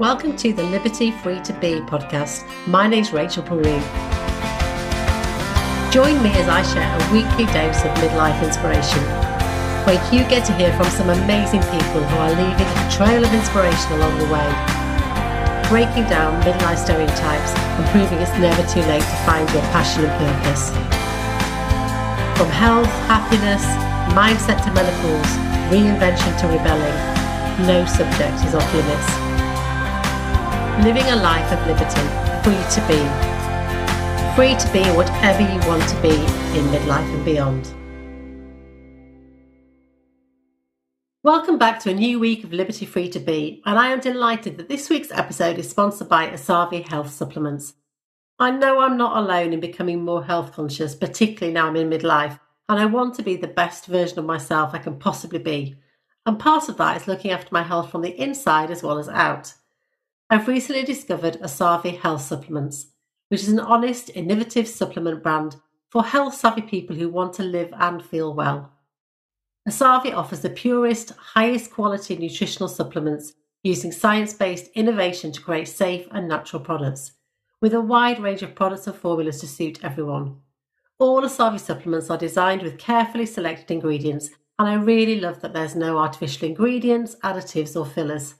Welcome to the Liberty Free to Be podcast. My name's Rachel Peru. Join me as I share a weekly dose of midlife inspiration, where you get to hear from some amazing people who are leaving a trail of inspiration along the way, breaking down midlife stereotypes and proving it's never too late to find your passion and purpose. From health, happiness, mindset to menopause, reinvention to rebelling, no subject is off limits living a life of liberty, free to be. Free to be whatever you want to be in midlife and beyond. Welcome back to a new week of Liberty Free to Be, and I am delighted that this week's episode is sponsored by Osavi Health Supplements. I know I'm not alone in becoming more health conscious, particularly now I'm in midlife, and I want to be the best version of myself I can possibly be. And part of that is looking after my health from the inside as well as out. I've recently discovered Osavi Health Supplements, which is an honest, innovative supplement brand for health savvy people who want to live and feel well. Osavi offers the purest, highest quality nutritional supplements using science based innovation to create safe and natural products, with a wide range of products and formulas to suit everyone. All Osavi supplements are designed with carefully selected ingredients, and I really love that there's no artificial ingredients, additives, or fillers.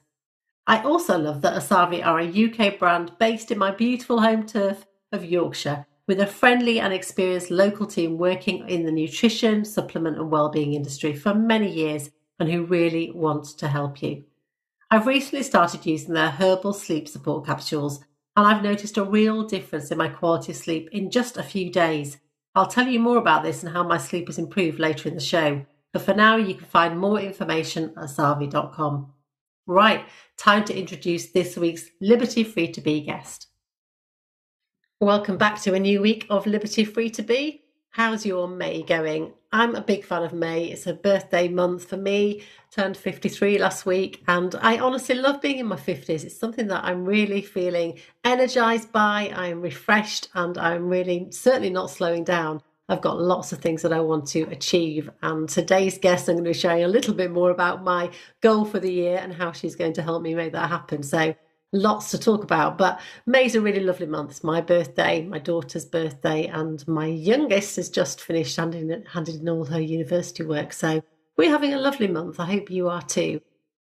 I also love that Osavi are a UK brand based in my beautiful home turf of Yorkshire, with a friendly and experienced local team working in the nutrition, supplement, and wellbeing industry for many years and who really want to help you. I've recently started using their herbal sleep support capsules, and I've noticed a real difference in my quality of sleep in just a few days. I'll tell you more about this and how my sleep has improved later in the show. But for now, you can find more information at osavi.com. Right, time to introduce this week's Liberty Free to Be guest. Welcome back to a new week of Liberty Free to Be. How's your May going? I'm a big fan of May. It's a birthday month for me. Turned 53 last week, and I honestly love being in my 50s. It's something that I'm really feeling energized by. I'm refreshed, and I'm really certainly not slowing down. I've got lots of things that I want to achieve. And today's guest, I'm going to be sharing a little bit more about my goal for the year and how she's going to help me make that happen. So, lots to talk about. But May's a really lovely month. It's my birthday, my daughter's birthday, and my youngest has just finished handing, handed in all her university work. So, we're having a lovely month. I hope you are too.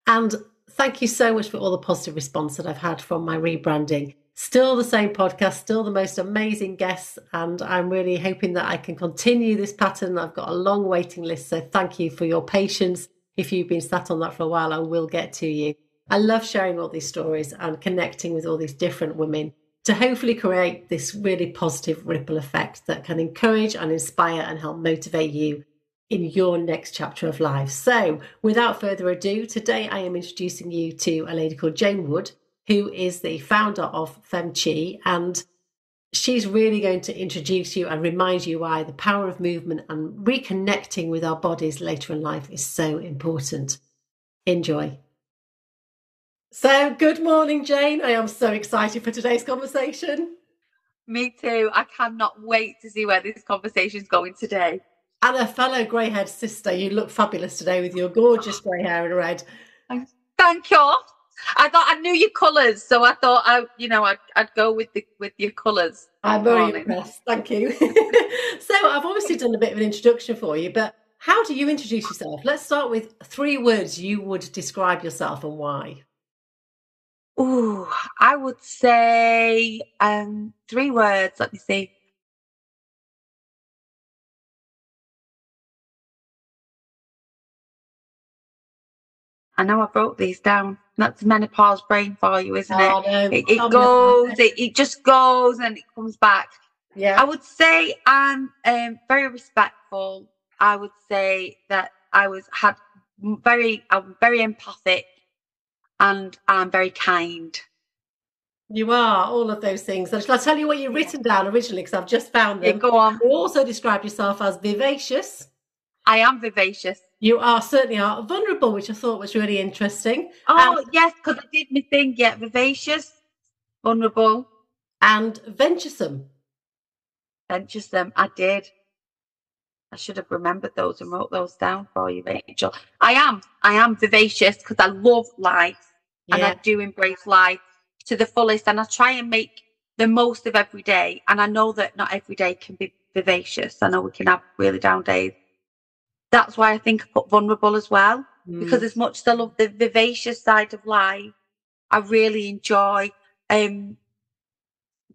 And thank you so much for all the positive response that I've had from my rebranding. Still the same podcast, still the most amazing guests, and I'm really hoping that I can continue this pattern. I've got a long waiting list, so thank you for your patience. If you've been sat on that for a while, I will get to you. I love sharing all these stories and connecting with all these different women to hopefully create this really positive ripple effect that can encourage and inspire and help motivate you in your next chapter of life. So, without further ado, today I am introducing you to a lady called Jane Wood who is the founder of FemChi. And she's really going to introduce you and remind you why the power of movement and reconnecting with our bodies later in life is so important. Enjoy. So, good morning, Jane. I am so excited for today's conversation. Me too. I cannot wait to see where this conversation is going today. And a fellow grey haired sister, you look fabulous today with your gorgeous grey hair and red. Thank you. I thought I knew your colours, so I thought I, you know, I'd, I'd go with the with your colours. I'm very impressed. Thank you. so I've obviously done a bit of an introduction for you, but how do you introduce yourself? Let's start with three words you would describe yourself and why. Oh, I would say um, three words. Let me see. I know I broke these down. That's menopause brain for you, isn't oh, it? No. It, it goes, it, it just goes and it comes back. Yeah. I would say I'm um, very respectful. I would say that I was had very, I'm very empathic, and I'm very kind. You are all of those things. And shall I tell you what you've written down originally? Because I've just found them. Yeah, go on. You also described yourself as vivacious. I am vivacious. You are certainly are vulnerable, which I thought was really interesting. Oh um, yes, because I did my thing. Yeah, vivacious, vulnerable, and venturesome. Venturesome, I did. I should have remembered those and wrote those down for you, Rachel. I am. I am vivacious because I love life. Yeah. And I do embrace life to the fullest and I try and make the most of every day. And I know that not every day can be vivacious. I know we can have really down days. That's why I think I put vulnerable as well. Mm. Because as much as I love the vivacious side of life, I really enjoy um,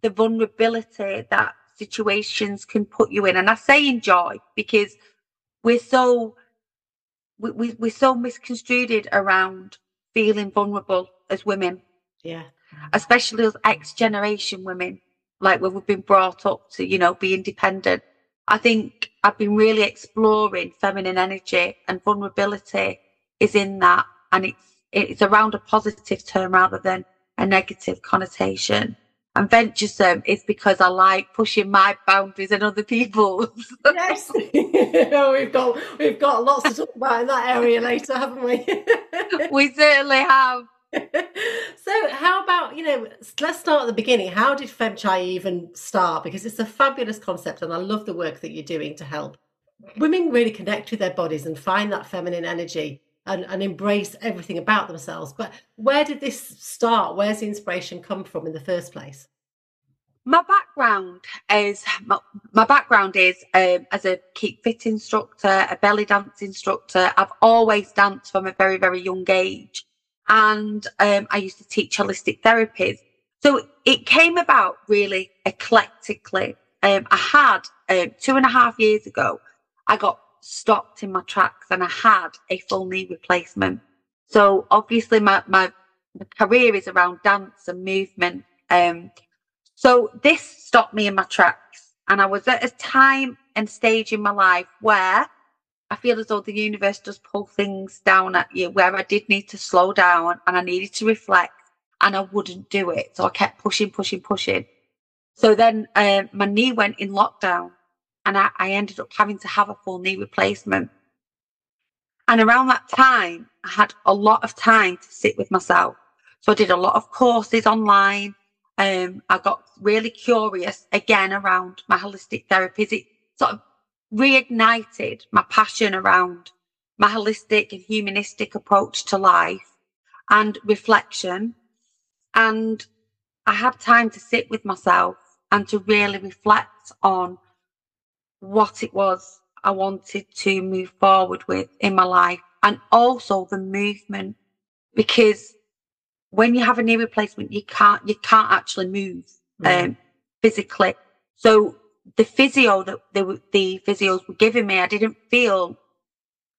the vulnerability that situations can put you in. And I say enjoy because we're so we, we, we're so misconstrued around feeling vulnerable as women. Yeah. Especially as X generation women, like where we've been brought up to, you know, be independent. I think I've been really exploring feminine energy and vulnerability is in that. And it's, it's around a positive term rather than a negative connotation. And venturesome is because I like pushing my boundaries and other people's. yes, we've got we've got lots to talk about in that area later, haven't we? we certainly have. So, how about you know? Let's start at the beginning. How did FemChi even start? Because it's a fabulous concept, and I love the work that you're doing to help women really connect with their bodies and find that feminine energy and, and embrace everything about themselves. But where did this start? Where's the inspiration come from in the first place? My background is my, my background is um, as a keep fit instructor, a belly dance instructor. I've always danced from a very very young age, and um, I used to teach holistic therapies. So it came about really eclectically. Um, I had um, two and a half years ago, I got stopped in my tracks and I had a full knee replacement. So obviously my, my, my career is around dance and movement. Um, so this stopped me in my tracks. And I was at a time and stage in my life where I feel as though the universe does pull things down at you, where I did need to slow down and I needed to reflect and I wouldn't do it. So I kept pushing, pushing, pushing. So then um, my knee went in lockdown and I, I ended up having to have a full knee replacement. And around that time, I had a lot of time to sit with myself. So I did a lot of courses online. Um, I got really curious again around my holistic therapies. It sort of reignited my passion around my holistic and humanistic approach to life and reflection. And I had time to sit with myself and to really reflect on what it was I wanted to move forward with in my life and also the movement because when you have a knee replacement you can't you can't actually move mm. um, physically so the physio that the, the physios were giving me I didn't feel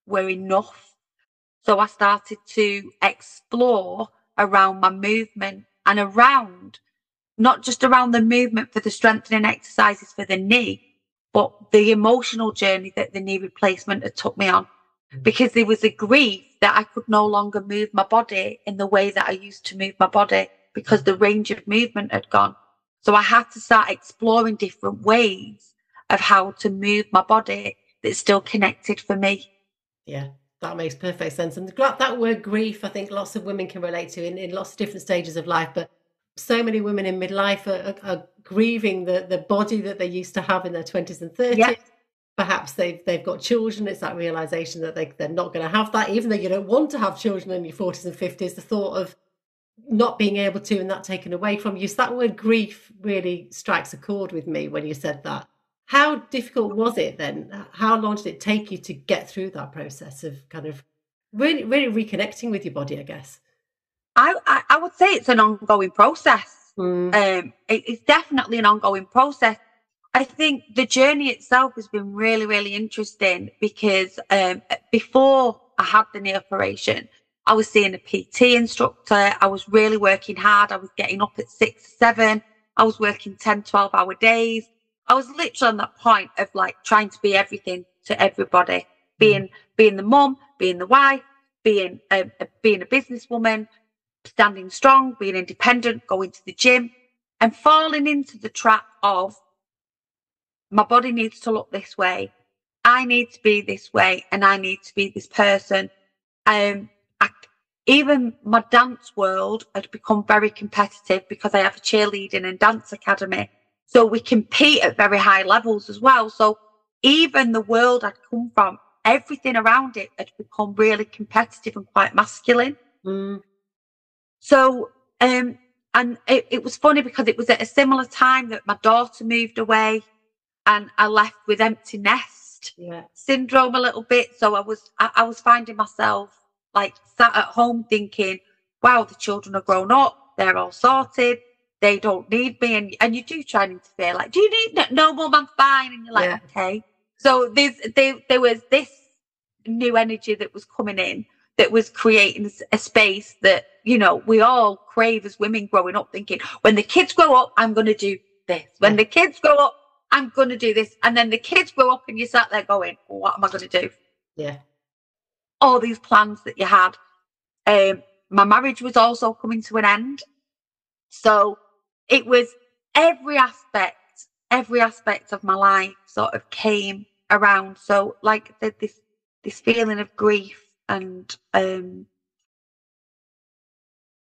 were enough so I started to explore around my movement and around not just around the movement for the strengthening exercises for the knee but the emotional journey that the knee replacement had took me on mm. because there was a grief that I could no longer move my body in the way that I used to move my body because the range of movement had gone. So I had to start exploring different ways of how to move my body that's still connected for me. Yeah, that makes perfect sense. And that word grief, I think lots of women can relate to in, in lots of different stages of life. But so many women in midlife are, are, are, grieving the, the body that they used to have in their 20s and 30s. Yeah. Perhaps they've they've got children. It's that realization that they, they're not going to have that, even though you don't want to have children in your 40s and 50s. The thought of not being able to and that taken away from you. So that word grief really strikes a chord with me when you said that. How difficult was it then? How long did it take you to get through that process of kind of really, really reconnecting with your body, I guess? I, I, I would say it's an ongoing process. Mm. Um, it, it's definitely an ongoing process. I think the journey itself has been really, really interesting because um, before I had the knee operation, I was seeing a PT instructor. I was really working hard. I was getting up at six, seven. I was working 10, 12 hour days. I was literally on that point of like trying to be everything to everybody, being, mm. being the mum, being the wife, being, um, being a businesswoman, standing strong, being independent, going to the gym, and falling into the trap of my body needs to look this way. I need to be this way and I need to be this person. Um, even my dance world had become very competitive because I have a cheerleading and dance academy. So we compete at very high levels as well. So even the world I'd come from, everything around it had become really competitive and quite masculine. Mm. So, um, and it, it was funny because it was at a similar time that my daughter moved away and I left with empty nest yeah. syndrome a little bit. So I was, I, I was finding myself like sat at home thinking, wow, the children are grown up. They're all sorted. They don't need me. And, and you do try and interfere. Like, do you need, no, no mum, I'm fine. And you're like, yeah. okay. So there's, there, there was this new energy that was coming in that was creating a space that, you know, we all crave as women growing up thinking, when the kids grow up, I'm going to do this. When the kids grow up, I'm going to do this. And then the kids grow up and you sat there going, what am I going to do? Yeah. All these plans that you had. Um, my marriage was also coming to an end. So it was every aspect, every aspect of my life sort of came around. So like the, this, this feeling of grief and um,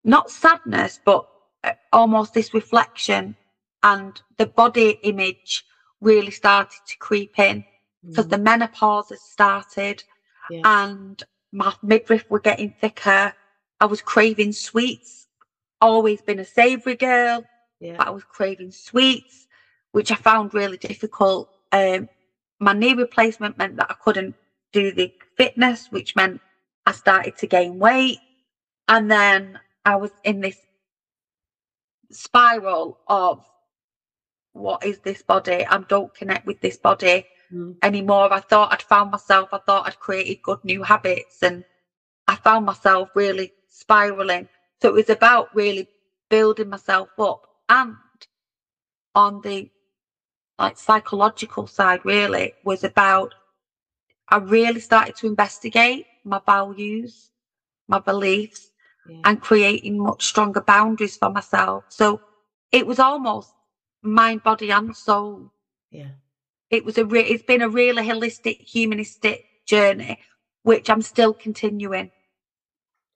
not sadness, but uh, almost this reflection and the body image really started to creep in because mm. the menopause had started yeah. and my midriff were getting thicker. I was craving sweets, always been a savoury girl, yeah. but I was craving sweets, which I found really difficult. Um, my knee replacement meant that I couldn't do the fitness, which meant I started to gain weight. And then I was in this spiral of what is this body? I don't connect with this body mm. anymore. I thought I'd found myself, I thought I'd created good new habits, and I found myself really spiraling. So it was about really building myself up and on the like psychological side really was about I really started to investigate my values, my beliefs, yeah. and creating much stronger boundaries for myself. So it was almost mind, body, and soul. Yeah. It was a re- it's been a really holistic, humanistic journey, which I'm still continuing.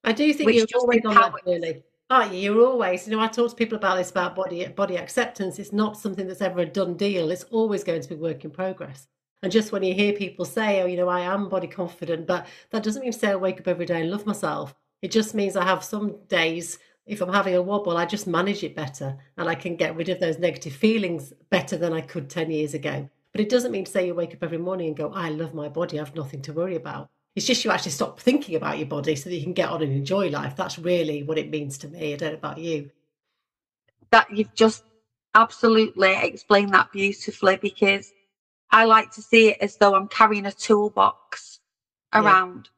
I do think you're always on that journey. Oh, you're always, you know, I talk to people about this about body body acceptance. It's not something that's ever a done deal. It's always going to be work in progress. And just when you hear people say, oh, you know, I am body confident, but that doesn't mean to say I wake up every day and love myself. It just means I have some days, if I'm having a wobble, I just manage it better and I can get rid of those negative feelings better than I could 10 years ago. But it doesn't mean to say you wake up every morning and go, I love my body, I have nothing to worry about. It's just you actually stop thinking about your body so that you can get on and enjoy life. That's really what it means to me. I don't know about you. That you've just absolutely explained that beautifully because I like to see it as though I'm carrying a toolbox around.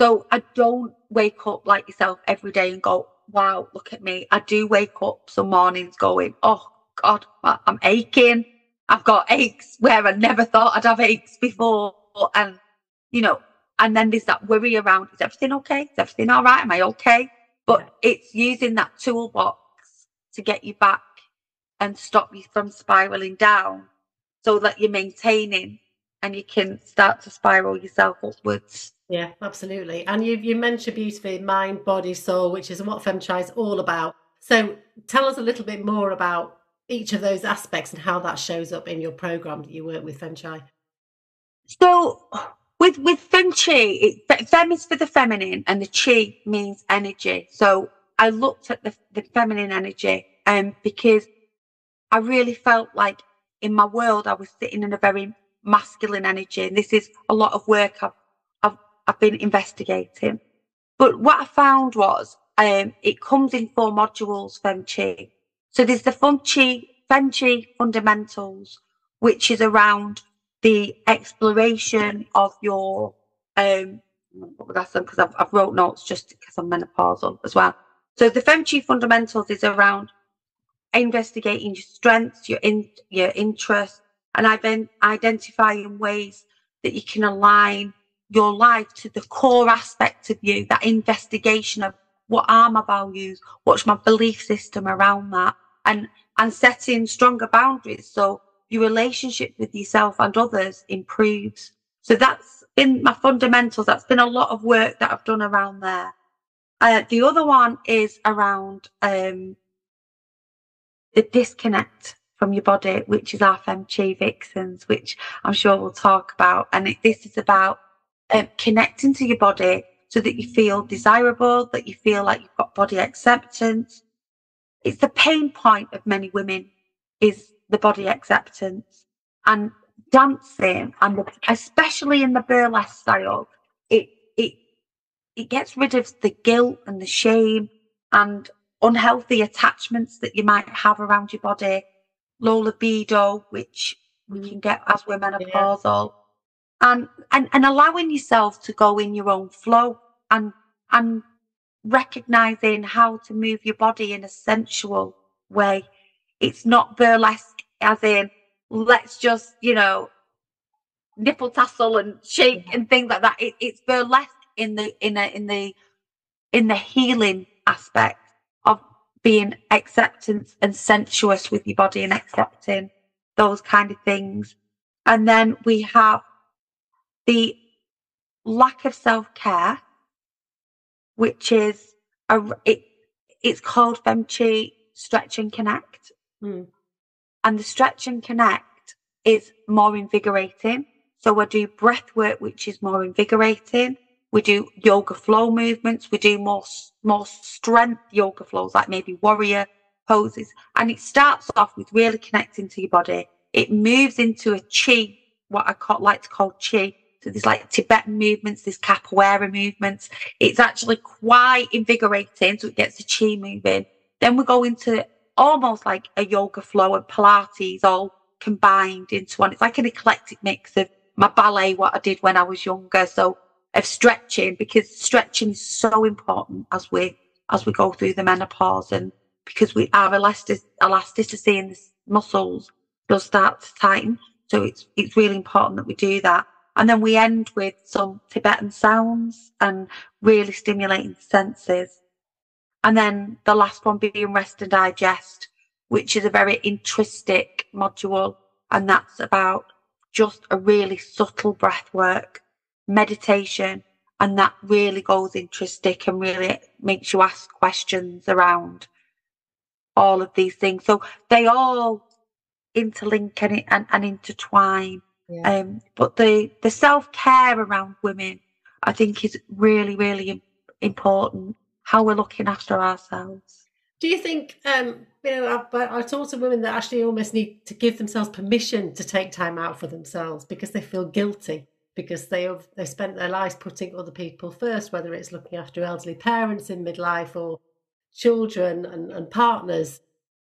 Yeah. So I don't wake up like yourself every day and go, wow, look at me. I do wake up some mornings going, oh God, I'm aching. I've got aches where I never thought I'd have aches before. And, you know, and then there's that worry around, is everything okay? Is everything all right? Am I okay? But it's using that toolbox to get you back and stop you from spiraling down so that you're maintaining and you can start to spiral yourself upwards. Yeah, absolutely. And you you mentioned beautifully mind, body, soul, which is what FemChi is all about. So tell us a little bit more about each of those aspects and how that shows up in your program that you work with FemChi. So with with FemChi, it, Fem is for the feminine and the Chi means energy. So I looked at the, the feminine energy um, because I really felt like in my world, I was sitting in a very masculine energy. And this is a lot of work I've, I've, I've been investigating. But what I found was um, it comes in four modules, Fem Chi. So there's the Fem Chi fundamentals, which is around the exploration of your, um, that's because I've, I've wrote notes just because I'm menopausal as well. So the Chi fundamentals is around investigating your strengths, your in, your interests, and I've been identifying ways that you can align your life to the core aspect of you, that investigation of what are my values, what's my belief system around that, and and setting stronger boundaries so your relationship with yourself and others improves. So that's been my fundamentals. That's been a lot of work that I've done around there. Uh, the other one is around um, the disconnect from your body, which is our Vixens, which I'm sure we'll talk about. And it, this is about um, connecting to your body so that you feel desirable, that you feel like you've got body acceptance. It's the pain point of many women is the body acceptance and dancing and the, especially in the burlesque style, it, it, it gets rid of the guilt and the shame and unhealthy attachments that you might have around your body, low libido, which we can get as we're menopausal, yeah. and, and and allowing yourself to go in your own flow and and recognizing how to move your body in a sensual way. It's not burlesque, as in let's just you know nipple tassel and shake mm-hmm. and things like that. It, it's burlesque in the in a, in the in the healing aspect of being acceptance and sensuous with your body and accepting those kind of things. And then we have the lack of self care, which is a, it, it's called FemChi Stretch and Connect. Mm. And the Stretch and Connect is more invigorating. So I do breath work, which is more invigorating. We do yoga flow movements. We do more, more strength yoga flows, like maybe warrior poses. And it starts off with really connecting to your body. It moves into a chi, what I call, like to call chi. So there's like Tibetan movements, there's capoeira movements. It's actually quite invigorating. So it gets the chi moving. Then we go into almost like a yoga flow and Pilates all combined into one. It's like an eclectic mix of my ballet, what I did when I was younger. So of stretching because stretching is so important as we as we go through the menopause and because we our elastic, elasticity in the muscles does start to tighten. So it's it's really important that we do that. And then we end with some Tibetan sounds and really stimulating senses. And then the last one being rest and digest, which is a very intrinsic module. And that's about just a really subtle breath work meditation and that really goes intrinsic and really makes you ask questions around all of these things so they all interlink and, and, and intertwine yeah. um, but the the self-care around women i think is really really important how we're looking after ourselves do you think um, you know I, I talk to women that actually almost need to give themselves permission to take time out for themselves because they feel guilty because they have they spent their lives putting other people first, whether it's looking after elderly parents in midlife or children and, and partners.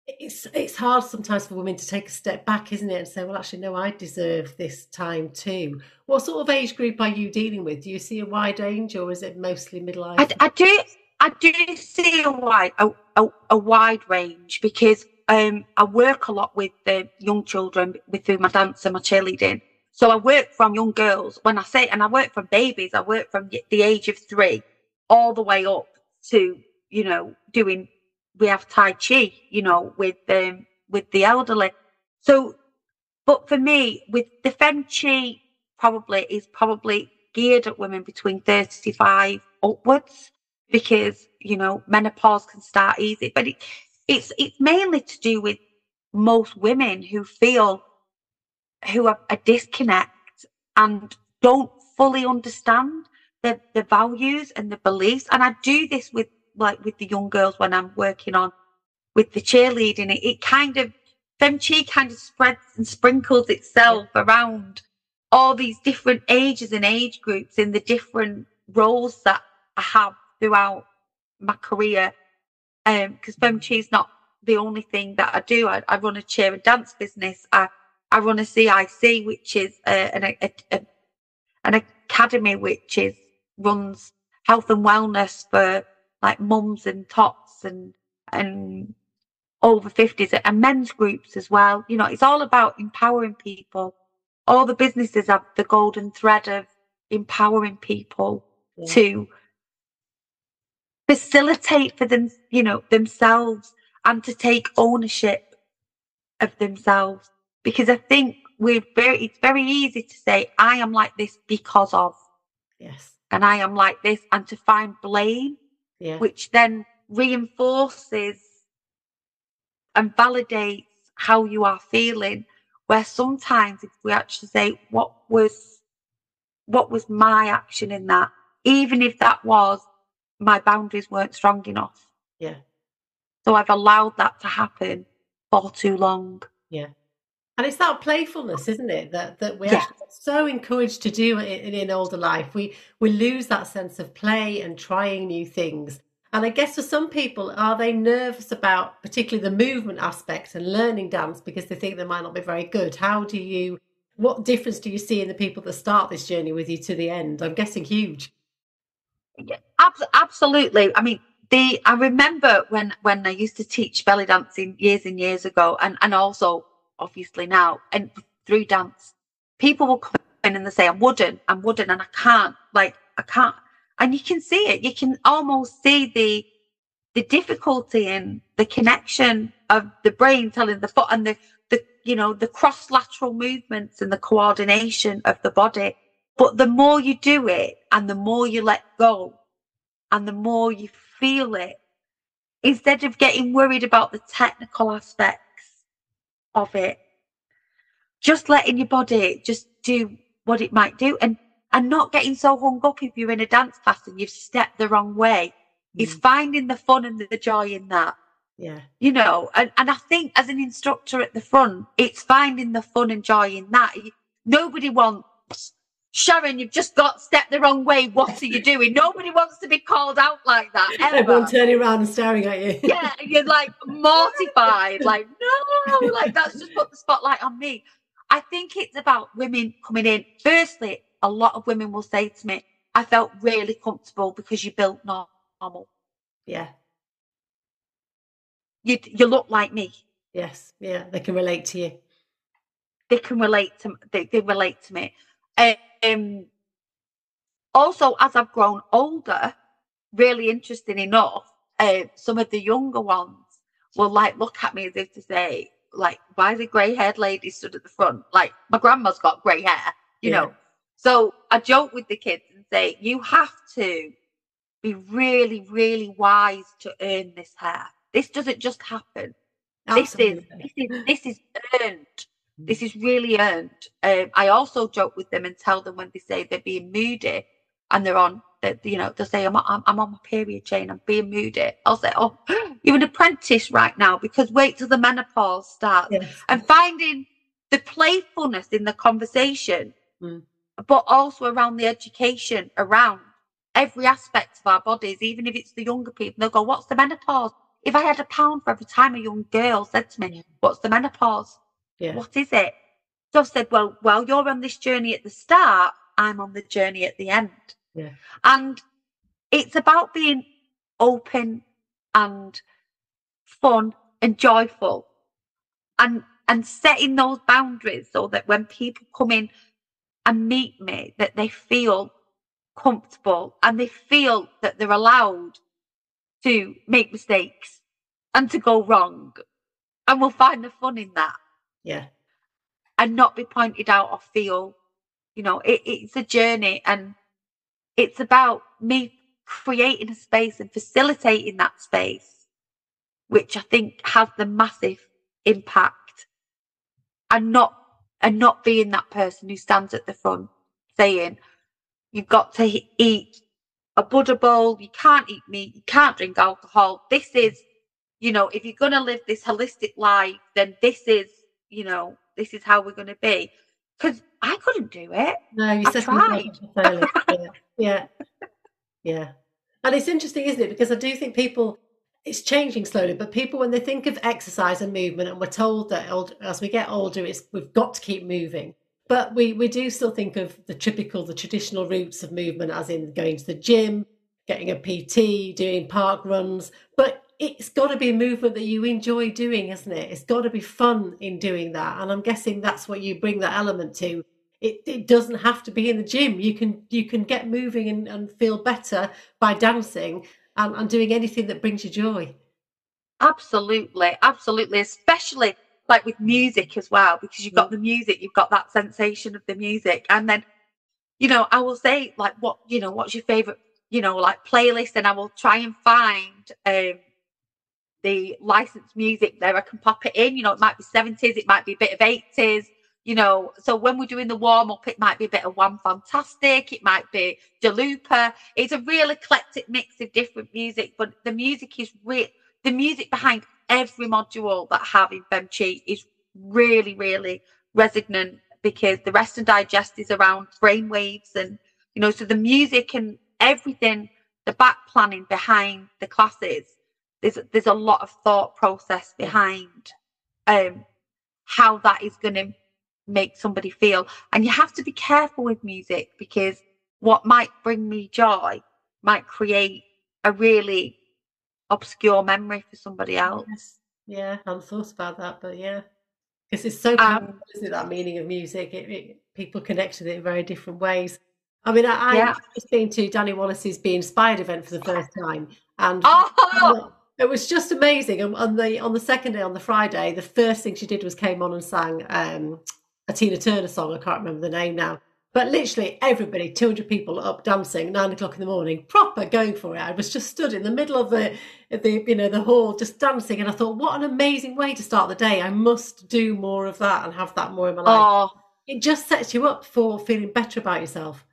It's it's hard sometimes for women to take a step back, isn't it, and say, well, actually, no, I deserve this time too. What sort of age group are you dealing with? Do you see a wide range, or is it mostly midlife? I, I do. I do see a wide a, a, a wide range because um, I work a lot with the young children with whom I dance and my cheerleading so I work from young girls. When I say, and I work from babies, I work from the age of three all the way up to, you know, doing, we have Tai Chi, you know, with, um, with the elderly. So, but for me, with the Fem Chi, probably is probably geared at women between 35 upwards because, you know, menopause can start easy, but it, it's, it's mainly to do with most women who feel who are a disconnect and don't fully understand the, the values and the beliefs. And I do this with like with the young girls when I'm working on with the cheerleading. It, it kind of FemChi kind of spreads and sprinkles itself yeah. around all these different ages and age groups in the different roles that I have throughout my career. Um, because FemChi is not the only thing that I do. I, I run a cheer and dance business. I I run a CIC, which is an, a, a, an academy which is runs health and wellness for like mums and tots and and over 50s and men's groups as well. You know, it's all about empowering people. All the businesses have the golden thread of empowering people yeah. to facilitate for them, you know, themselves and to take ownership of themselves because I think we're very, it's very easy to say, I am like this because of. Yes. And I am like this, and to find blame, yeah. which then reinforces and validates how you are feeling. Where sometimes if we actually say, what was, what was my action in that? even if that was my boundaries weren't strong enough. Yeah. So I've allowed that to happen for too long. Yeah. And it's that playfulness, isn't it? That that we're yeah. so encouraged to do in, in older life. We we lose that sense of play and trying new things. And I guess for some people, are they nervous about particularly the movement aspect and learning dance because they think they might not be very good? How do you what difference do you see in the people that start this journey with you to the end? I'm guessing huge. Yeah, absolutely. I mean, the I remember when when I used to teach belly dancing years and years ago, and and also obviously now, and through dance, people will come in and they say, "I'm wooden, I'm wooden, and I can't, like, I can't," and you can see it. You can almost see the the difficulty in the connection of the brain telling the foot and the the you know the cross lateral movements and the coordination of the body. But the more you do it, and the more you let go, and the more you feel it, instead of getting worried about the technical aspect of it. Just letting your body just do what it might do and and not getting so hung up if you're in a dance class and you've stepped the wrong way. Mm. Is finding the fun and the joy in that. Yeah. You know, and, and I think as an instructor at the front, it's finding the fun and joy in that. Nobody wants Sharon, you've just got stepped the wrong way. What are you doing? Nobody wants to be called out like that. Ever. Everyone turning around and staring at you. yeah, you're like mortified. like, no, like that's just put the spotlight on me. I think it's about women coming in. Firstly, a lot of women will say to me, I felt really comfortable because you built normal. Yeah. You you look like me. Yes. Yeah. They can relate to you. They can relate to they, they relate to me. Um, um, also, as I've grown older, really interesting enough, uh, some of the younger ones will like look at me as if to say, like, why is a grey haired lady stood at the front? Like, my grandma's got grey hair, you yeah. know. So I joke with the kids and say, you have to be really, really wise to earn this hair. This doesn't just happen. This is this is this is earned. This is really earned. Um, I also joke with them and tell them when they say they're being moody and they're on, that you know, they'll say, I'm, I'm, I'm on my period Jane, I'm being moody. I'll say, Oh, you're an apprentice right now because wait till the menopause starts. Yes. And finding the playfulness in the conversation, mm. but also around the education around every aspect of our bodies, even if it's the younger people, they'll go, What's the menopause? If I had a pound for every time a young girl said to me, What's the menopause? Yeah. What is it? So I said, Well, while you're on this journey at the start, I'm on the journey at the end. Yeah. And it's about being open and fun and joyful and and setting those boundaries so that when people come in and meet me that they feel comfortable and they feel that they're allowed to make mistakes and to go wrong and we'll find the fun in that yeah. And not be pointed out or feel, you know, it, it's a journey and it's about me creating a space and facilitating that space, which I think has the massive impact and not and not being that person who stands at the front saying you've got to eat a Buddha bowl, you can't eat meat, you can't drink alcohol. This is, you know, if you're going to live this holistic life, then this is you know, this is how we're going to be. Because I couldn't do it. No, you said tried. yeah. yeah. Yeah. And it's interesting, isn't it? Because I do think people, it's changing slowly, but people, when they think of exercise and movement, and we're told that old, as we get older, it's we've got to keep moving. But we, we do still think of the typical, the traditional routes of movement, as in going to the gym, getting a PT, doing park runs. But it's got to be a movement that you enjoy doing, isn't it? It's got to be fun in doing that. And I'm guessing that's what you bring that element to. It, it doesn't have to be in the gym. You can you can get moving and, and feel better by dancing and, and doing anything that brings you joy. Absolutely, absolutely. Especially like with music as well, because you've got mm. the music, you've got that sensation of the music. And then, you know, I will say like what, you know, what's your favorite, you know, like playlist and I will try and find um the licensed music there. I can pop it in. You know, it might be 70s, it might be a bit of 80s, you know, so when we're doing the warm up, it might be a bit of One Fantastic, it might be Dua Lipa. It's a real eclectic mix of different music, but the music is real. The music behind every module that I have in FemChi is really, really resonant because the rest and digest is around brainwaves and, you know, so the music and everything, the back planning behind the classes, there's, there's a lot of thought process behind um, how that is going to make somebody feel. And you have to be careful with music because what might bring me joy might create a really obscure memory for somebody else. Yes. Yeah, I hadn't thought about that, but yeah, because it's so powerful, um, isn't it? That meaning of music, it, it, people connect with it in very different ways. I mean, I, yeah. I've just been to Dani Wallace's Be Inspired event for the first time, and oh! It was just amazing. And on the on the second day, on the Friday, the first thing she did was came on and sang um, a Tina Turner song. I can't remember the name now. But literally everybody, 200 people up dancing, nine o'clock in the morning, proper going for it. I was just stood in the middle of the, the you know, the hall, just dancing. And I thought, what an amazing way to start the day. I must do more of that and have that more in my life. Oh. It just sets you up for feeling better about yourself.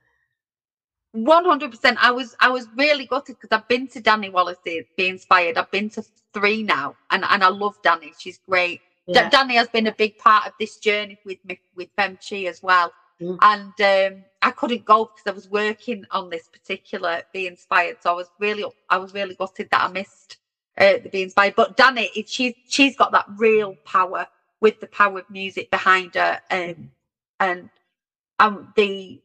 100% i was i was really gutted because i've been to dani wallace's be inspired. I've been to three now and and i love dani. She's great. Yeah. D- dani has been a big part of this journey with me with femchi as well. Mm. and um, i couldn't go because i was working on this particular be inspired so i was really i was really gutted that i missed uh, the be inspired. But dani she's she's got that real power with the power of music behind her um, and um the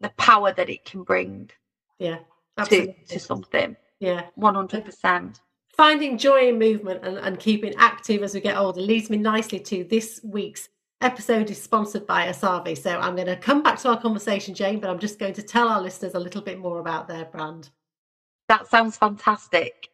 the power that it can bring yeah to, to something. Yeah. 100% finding joy in movement and, and keeping active as we get older leads me nicely to this week's episode is sponsored by osavi so i'm going to come back to our conversation jane but i'm just going to tell our listeners a little bit more about their brand. That sounds fantastic.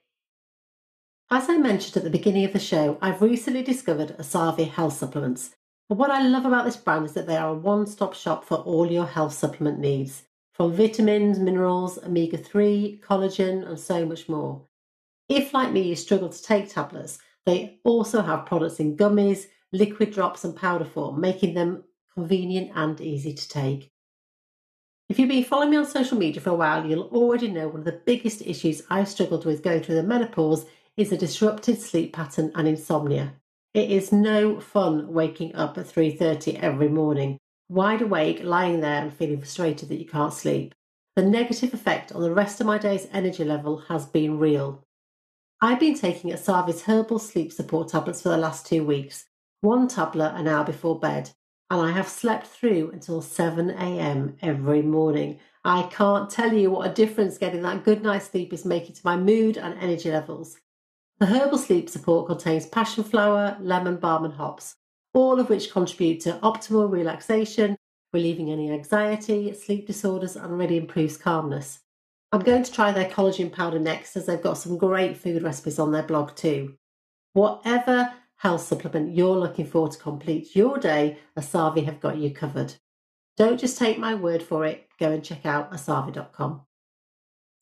As I mentioned at the beginning of the show, I've recently discovered Osavi health supplements. What I love about this brand is that they are a one stop shop for all your health supplement needs, from vitamins, minerals, omega 3, collagen, and so much more. If, like me, you struggle to take tablets, they also have products in gummies, liquid drops, and powder form, making them convenient and easy to take. If you've been following me on social media for a while, you'll already know one of the biggest issues I've struggled with going through the menopause is a disrupted sleep pattern and insomnia. It is no fun waking up at 3:30 every morning, wide awake, lying there and feeling frustrated that you can't sleep. The negative effect on the rest of my day's energy level has been real. I've been taking Osavi's herbal sleep support tablets for the last two weeks, one tablet an hour before bed, and I have slept through until 7 a.m. every morning. I can't tell you what a difference getting that good night's sleep is making to my mood and energy levels. The herbal sleep support contains passion flower, lemon balm, and hops, all of which contribute to optimal relaxation, relieving any anxiety, sleep disorders, and really improves calmness. I'm going to try their collagen powder next as they've got some great food recipes on their blog too. Whatever health supplement you're looking for to complete your day, Osavi have got you covered. Don't just take my word for it, go and check out osavi.com.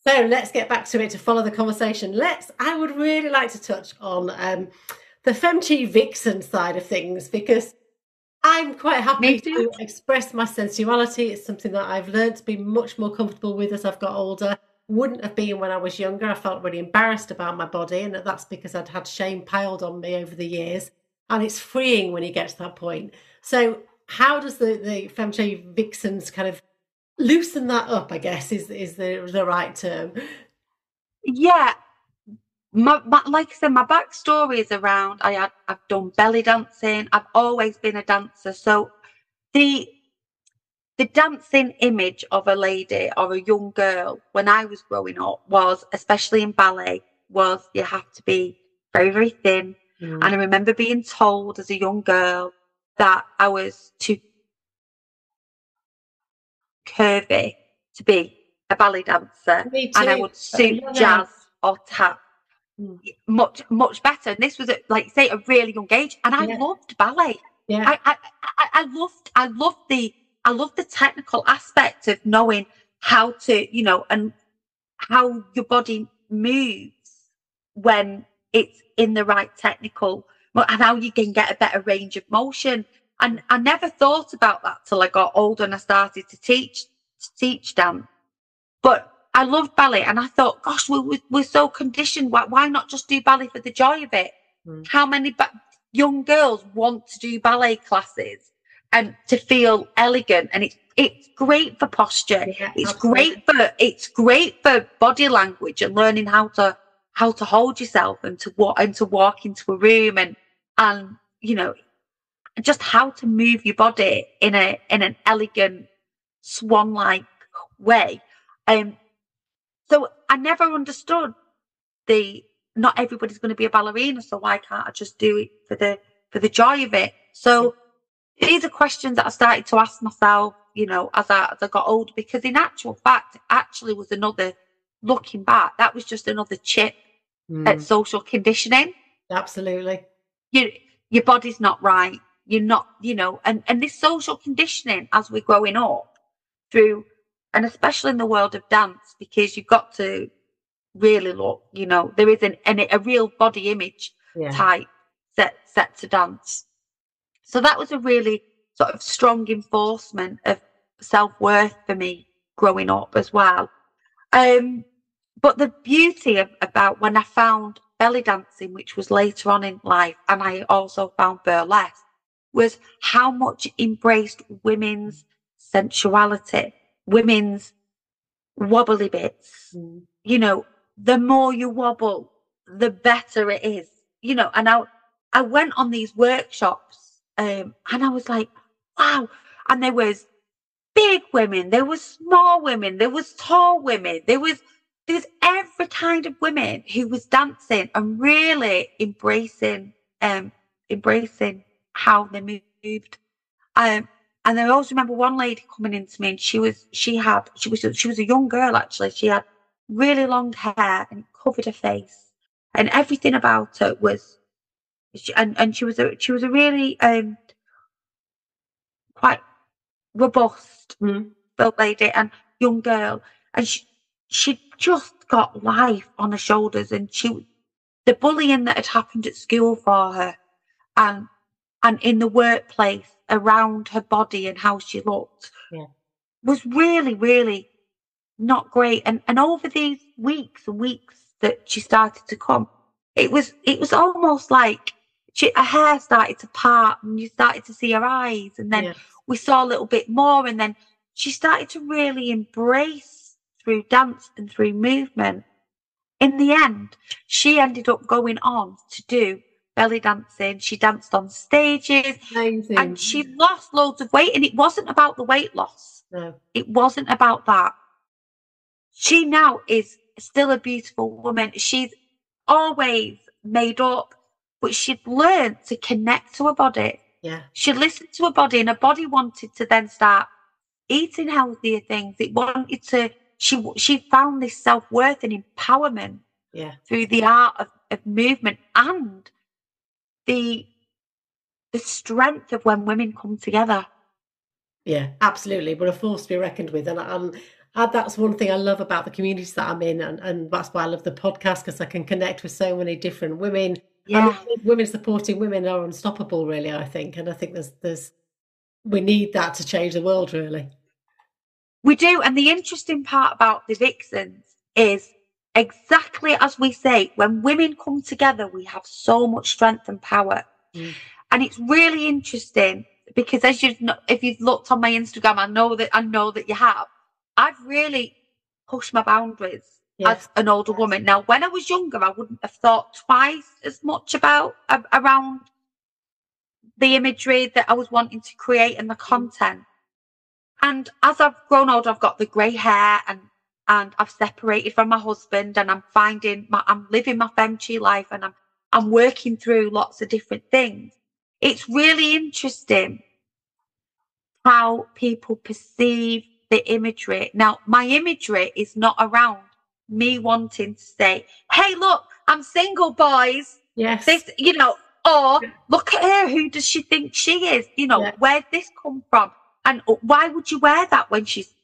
So let's get back to it to follow the conversation. Let's. I would really like to touch on um, the Femchi Vixen side of things because I'm quite happy to express my sensuality. It's something that I've learned to be much more comfortable with as I've got older. Wouldn't have been when I was younger. I felt really embarrassed about my body, and that's because I'd had shame piled on me over the years. And it's freeing when you get to that point. So, how does the the Femchi Vixens kind of loosen that up, I guess, is is the the right term. Yeah. My, my, like I said, my backstory is around I had I've done belly dancing. I've always been a dancer. So the the dancing image of a lady or a young girl when I was growing up was, especially in ballet, was you have to be very, very thin. Mm. And I remember being told as a young girl that I was too curvy to be a ballet dancer, and I would suit jazz or tap mm. much much better. And this was at like say a really young age, and I yeah. loved ballet. Yeah, I, I, I I loved I loved the I loved the technical aspect of knowing how to you know and how your body moves when it's in the right technical and how you can get a better range of motion And I never thought about that till I got older and I started to teach to teach dance. But I loved ballet and I thought, gosh, we're, we're so conditioned. Why, why not just do ballet for the joy of it? Mm. How many ba- young girls want to do ballet classes and to feel elegant? And it's, it's great for posture. Yeah, it's absolutely. great for, it's great for body language and learning how to, how to hold yourself and to walk and to walk into a room and, and, you know, just how to move your body in a, in an elegant swan like way. Um, so I never understood the not everybody's going to be a ballerina, so why can't I just do it for the for the joy of it? So these are questions that I started to ask myself, you know, as I as I got older, because in actual fact, it actually was another looking back, that was just another chip mm. at social conditioning. Absolutely. You your body's not right. You're not, you know, and, and this social conditioning as we're growing up through and especially in the world of dance, because you've got to really look, you know, there is an, an a real body image yeah. type set set to dance. So that was a really sort of strong enforcement of self worth for me growing up as well. Um, but the beauty of, about when I found belly dancing, which was later on in life, and I also found burlesque, was how much embraced women's sensuality women's wobbly bits. Mm. You know, the more you wobble, the better it is. You know, and I I went on these workshops um, and I was like, wow. And there was big women, there was small women, there was tall women, there was there's every kind of women who was dancing and really embracing um embracing how they moved. Um and I always remember one lady coming in to me, and she was she had she was she was a young girl actually. She had really long hair and covered her face, and everything about her was, she, and and she was a she was a really um quite robust mm. built lady and young girl, and she she just got life on her shoulders, and she the bullying that had happened at school for her, and and in the workplace around her body and how she looked yeah. was really, really not great. And and over these weeks and weeks that she started to come, it was it was almost like she, her hair started to part and you started to see her eyes and then we saw a little bit more and then she started to really embrace through dance and through movement in the end she ended up going on to do belly dancing. She danced on stages Amazing. and she lost loads of weight. And it wasn't about the weight loss. No. It wasn't about that. She now is still a beautiful woman. She's always made up, but she'd learned to connect to her body. Yeah. She listened to her body and her body wanted to then start eating healthier things. It wanted to, she, she found this self worth and empowerment yeah. through the art of, of movement and the the strength of when women come together. Yeah, absolutely. We're a force to be reckoned with, and and um, that's one thing I love about the communities that I'm in, and, and that's why I love the podcast because I can connect with so many different women. Yeah, women supporting women are unstoppable, really. I think, and I think there's there's we need that to change the world, really. We do, and the interesting part about the vixens is exactly as we say, when women come together, we have so much strength and power. Mm. And it's really interesting because as you've if you've looked on my Instagram, I know that I know that you have. I've really pushed my boundaries yes. as an older woman. Now, when I was younger, I wouldn't have thought twice as much about uh, around the imagery that I was wanting to create and the mm. content. And as I've grown older, I've got the grey hair and and I've separated from my husband and I'm finding my, I'm living my FemChi life and I'm, I'm working through lots of different things. It's really interesting how people perceive the imagery. Now, my imagery is not around me wanting to say, Hey, look, I'm single, boys. Yes. This, you know, or look at her. Who does she think she is? You know, yeah. where'd this come from? And uh, why would you wear that when she's,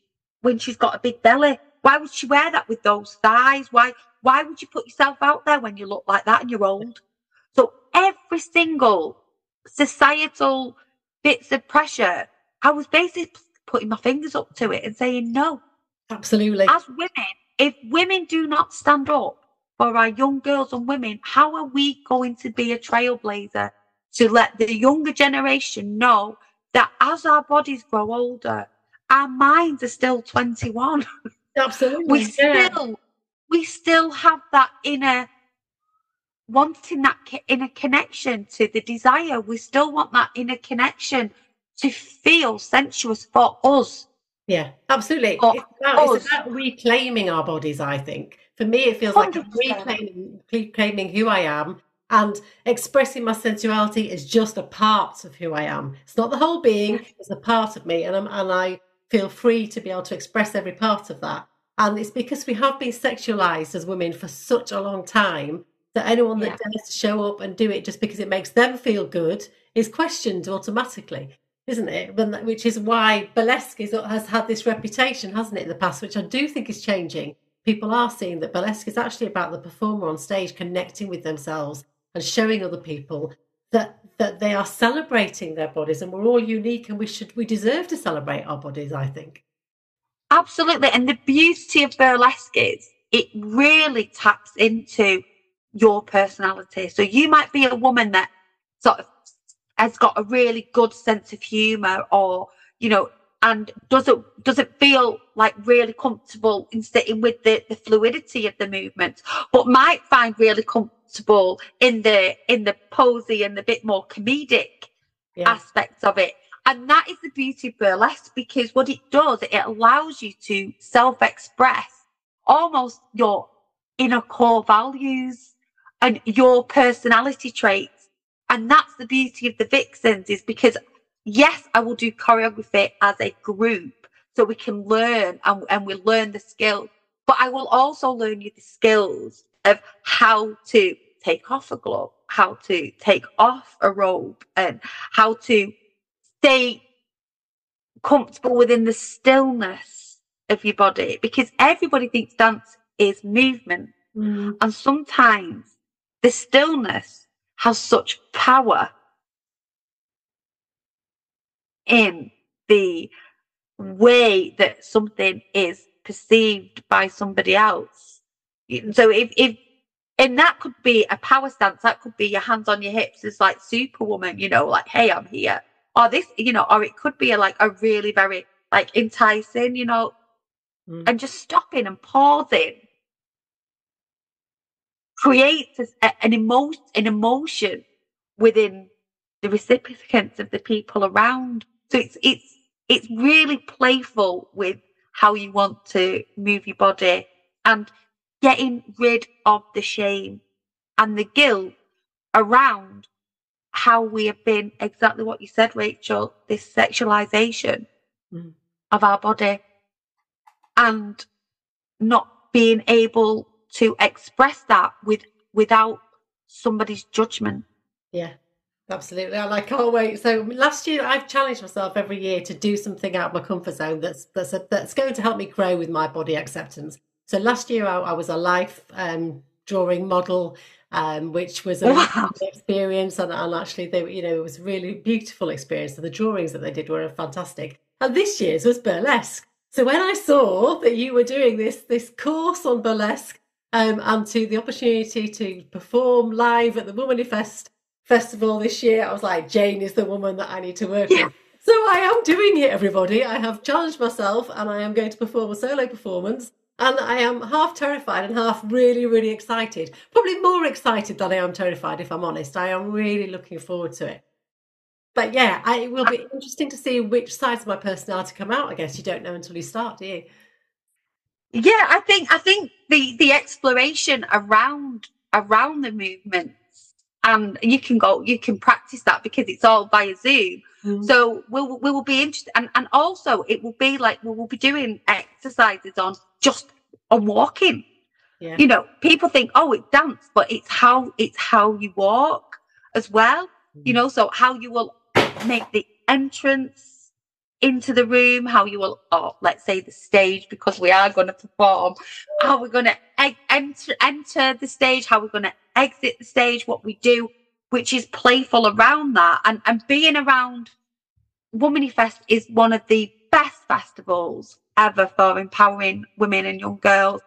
when she's got a big belly? Why would she wear that with those thighs? Why why would you put yourself out there when you look like that and you're old? So every single societal bits of pressure, I was basically putting my fingers up to it and saying no. Absolutely. As women, if women do not stand up for our young girls and women, how are we going to be a trailblazer to let the younger generation know that as our bodies grow older, our minds are still 21. Absolutely. we still we still have that inner wanting that inner connection to the desire. We still want that inner connection to feel sensuous for us. Yeah, absolutely. it's, about, it's about reclaiming our bodies, I think. For me, it feels 100%. like reclaiming, reclaiming who I am and expressing my sensuality is just a part of who I am. It's not the whole being, it's a part of me. And, I'm, and I feel free to be able to express every part of that. And it's because we have been sexualized as women for such a long time that anyone that yeah. dares to show up and do it just because it makes them feel good is questioned automatically, isn't it? Which is why burlesque is, has had this reputation, hasn't it, in the past, which I do think is changing. People are seeing that burlesque is actually about the performer on stage connecting with themselves and showing other people that that they are celebrating their bodies and we're all unique and we should we deserve to celebrate our bodies i think. Absolutely and the beauty of burlesque is it really taps into your personality. So you might be a woman that sort of has got a really good sense of humor or you know and doesn't doesn't feel like really comfortable in sitting with the, the fluidity of the movement but might find really com- comfortable in the in the posy and the bit more comedic yeah. aspects of it. And that is the beauty of burlesque because what it does, it allows you to self-express almost your inner core values and your personality traits. And that's the beauty of the vixens is because yes, I will do choreography as a group so we can learn and, and we learn the skills, but I will also learn you the skills of how to take off a glove, how to take off a robe, and how to stay comfortable within the stillness of your body because everybody thinks dance is movement. Mm. And sometimes the stillness has such power in the way that something is perceived by somebody else. So if, if and that could be a power stance. That could be your hands on your hips as like superwoman, you know, like, hey, I'm here. Or this, you know, or it could be a, like a really very like enticing, you know, mm. and just stopping and pausing creates a, an emotion, an emotion within the recipients of the people around. So it's it's it's really playful with how you want to move your body and getting rid of the shame and the guilt around how we have been exactly what you said, Rachel, this sexualization mm. of our body and not being able to express that with without somebody's judgment. Yeah. Absolutely, I like can't wait. So last year, I've challenged myself every year to do something out of my comfort zone that's that's a, that's going to help me grow with my body acceptance. So last year I, I was a life um, drawing model, um, which was a wow. experience, and, and, actually they, you know, it was a really beautiful experience. And the drawings that they did were fantastic. And this year's was burlesque. So when I saw that you were doing this this course on burlesque, um, and to the opportunity to perform live at the Womanifest festival this year, I was like, Jane is the woman that I need to work yeah. with. So I am doing it, everybody. I have challenged myself, and I am going to perform a solo performance and I am half terrified and half really, really excited. Probably more excited than I am terrified, if I'm honest. I am really looking forward to it. But yeah, I, it will be interesting to see which sides of my personality come out. I guess you don't know until you start, do you? Yeah, I think I think the the exploration around around the movements, and you can go, you can practice that because it's all via Zoom. Mm. So we'll we will be interested, and and also it will be like we will be doing exercises on just on walking. Yeah. You know, people think, oh, it's dance, but it's how it's how you walk as well. Mm. You know, so how you will make the entrance into the room, how you will, oh, let's say the stage, because we are going to perform, how we're going to e- enter enter the stage, how we're going to exit the stage, what we do, which is playful around that, and and being around Womanifest Fest is one of the best festivals ever for empowering women and young girls.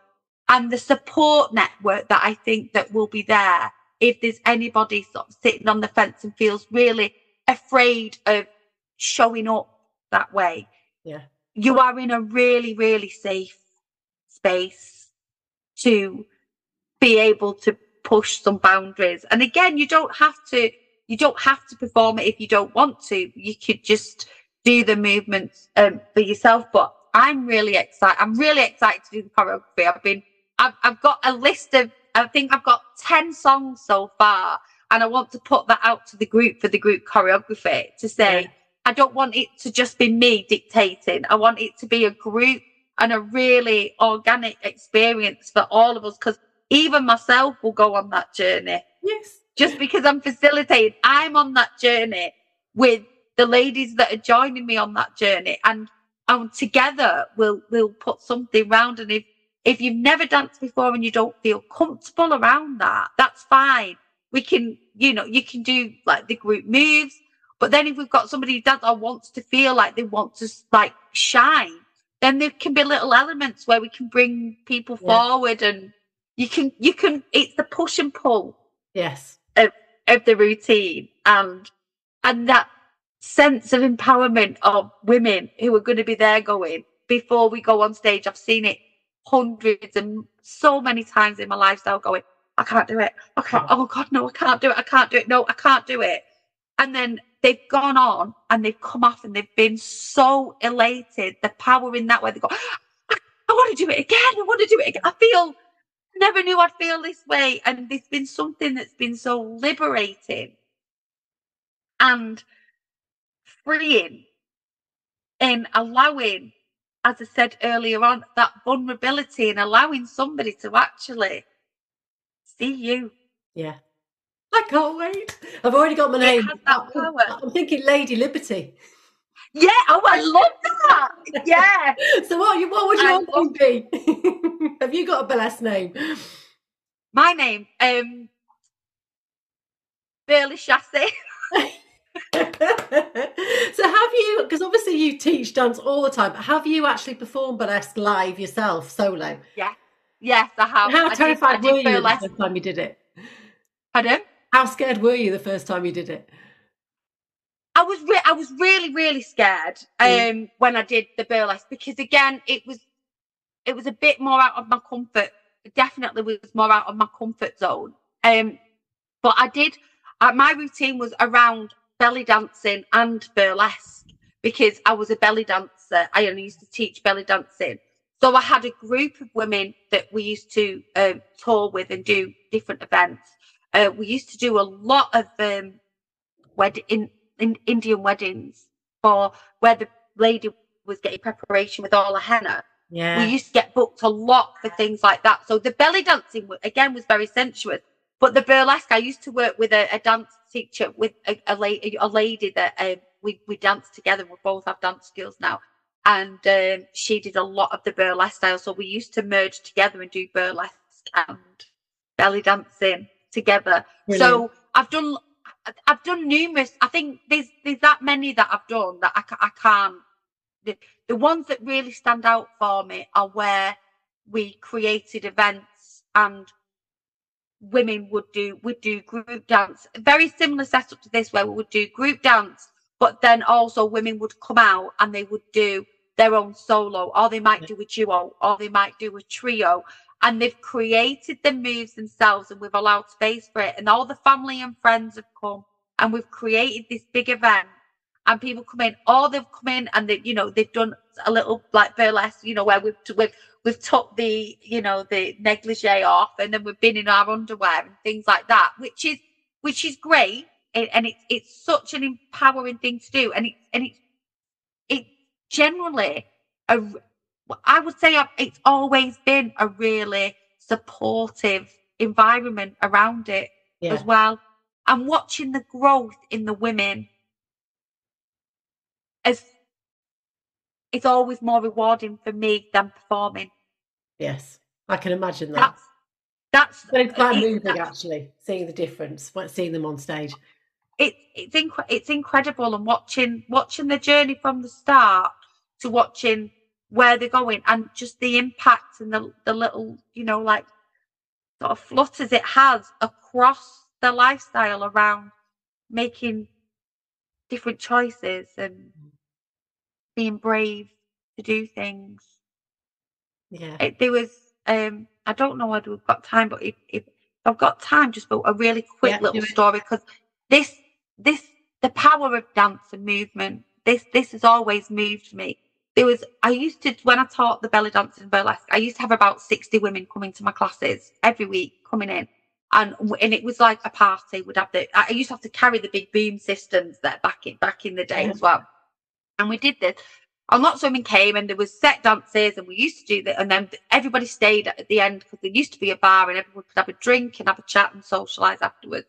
And the support network that I think that will be there if there's anybody sort of sitting on the fence and feels really afraid of showing up that way. Yeah. You are in a really, really safe space to be able to push some boundaries. And again, you don't have to you don't have to perform it if you don't want to. You could just do the movements um, for yourself. But I'm really excited. I'm really excited to do the choreography. I've been I've I've got a list of I think I've got 10 songs so far and I want to put that out to the group for the group choreography to say, yeah. I don't want it to just be me dictating. I want it to be a group and a really organic experience for all of us because even myself will go on that journey. Yes. Just because I'm facilitating, I'm on that journey with the ladies that are joining me on that journey and and together we'll we'll put something round and if if you've never danced before and you don't feel comfortable around that, that's fine. We can, you know, you can do like the group moves. But then if we've got somebody who does or wants to feel like they want to like shine, then there can be little elements where we can bring people yeah. forward and you can, you can, it's the push and pull. Yes. Of, of the routine and, and that sense of empowerment of women who are going to be there going before we go on stage. I've seen it hundreds and so many times in my lifestyle going, I can't do it. I can't, oh God, no, I can't do it. I can't do it. No, I can't do it. And then they've gone on and they've come off and they've been so elated. The power in that way. They go, I, I want to do it again. I want to do it again. I feel, never knew I'd feel this way. And there's been something that's been so liberating and freeing in allowing as I said earlier on, that vulnerability and allowing somebody to actually see you. Yeah. I can't wait. I've already got my name. Oh, I'm thinking Lady Liberty. Yeah, oh, I love that. Yeah. so what? What would your name be? Have you got a burlesque name? My name, um, Burley Chassis. so have you because obviously you teach dance all the time but have you actually performed burlesque live yourself solo yeah yes i have how I terrified did, were you the first time you did it pardon how scared were you the first time you did it I was re- I was really really scared um mm. when I did the burlesque because again it was it was a bit more out of my comfort it definitely was more out of my comfort zone um but I did uh, my routine was around belly dancing and burlesque because I was a belly dancer. I only used to teach belly dancing. So I had a group of women that we used to um, tour with and do different events. Uh, we used to do a lot of um, wed- in, in Indian weddings for where the lady was getting preparation with all the henna. Yeah. We used to get booked a lot for things like that. So the belly dancing again was very sensuous. But the burlesque, I used to work with a, a dance teacher with a, a, lady, a lady that um, we we danced together. We both have dance skills now, and um, she did a lot of the burlesque style. So we used to merge together and do burlesque and belly dancing together. Brilliant. So I've done I've done numerous. I think there's there's that many that I've done that I, I can't. The, the ones that really stand out for me are where we created events and women would do would do group dance. Very similar setup to this where we would do group dance but then also women would come out and they would do their own solo or they might do a duo or they might do a trio. And they've created the moves themselves and we've allowed space for it. And all the family and friends have come and we've created this big event and people come in or they've come in and they you know they've done a little like burlesque you know where we've we've we've took the you know the negligee off and then we've been in our underwear and things like that which is which is great and it's it's such an empowering thing to do and it's and it's it generally a i would say um, it's always been a really supportive environment around it yeah. as well and watching the growth in the women as it's always more rewarding for me than performing. Yes, I can imagine that. That's, that's but it's quite moving, actually, seeing the difference, seeing them on stage. it, it's inc- it's incredible and watching watching the journey from the start to watching where they're going and just the impact and the the little you know like sort of flutters it has across the lifestyle around making different choices and being brave to do things. Yeah. It, there was um I don't know whether we've got time, but if, if I've got time, just a really quick yeah, little story because this this the power of dance and movement. This this has always moved me. There was I used to when I taught the belly dance and burlesque, I used to have about sixty women coming to my classes every week coming in, and and it was like a party. Would have the I used to have to carry the big boom systems that back in back in the day yeah. as well, and we did this. And lots of women came and there was set dances and we used to do that and then everybody stayed at the end because there used to be a bar and everyone could have a drink and have a chat and socialise afterwards.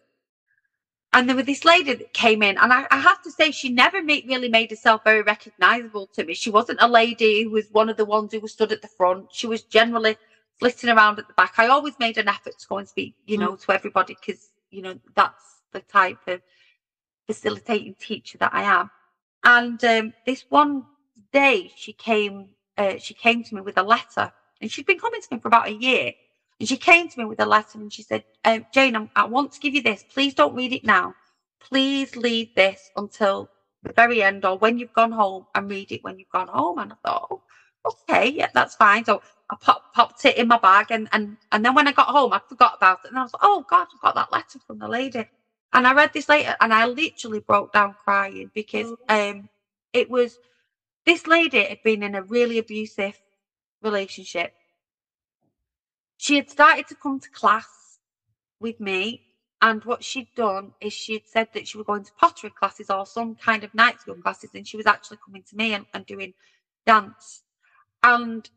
And there was this lady that came in, and I, I have to say, she never made, really made herself very recognisable to me. She wasn't a lady who was one of the ones who was stood at the front. She was generally flitting around at the back. I always made an effort to go and speak, you know, mm. to everybody because, you know, that's the type of facilitating teacher that I am. And um, this one day, she came, uh, she came to me with a letter, and she'd been coming to me for about a year. And she came to me with a letter and she said, um, Jane, I'm, I want to give you this. Please don't read it now. Please leave this until the very end or when you've gone home and read it when you've gone home. And I thought, oh, okay, yeah, that's fine. So I pop, popped it in my bag and, and, and then when I got home, I forgot about it. And I was like, oh God, I've got that letter from the lady. And I read this later and I literally broke down crying because oh. um, it was this lady had been in a really abusive relationship she had started to come to class with me and what she'd done is she had said that she was going to pottery classes or some kind of night school classes and she was actually coming to me and, and doing dance and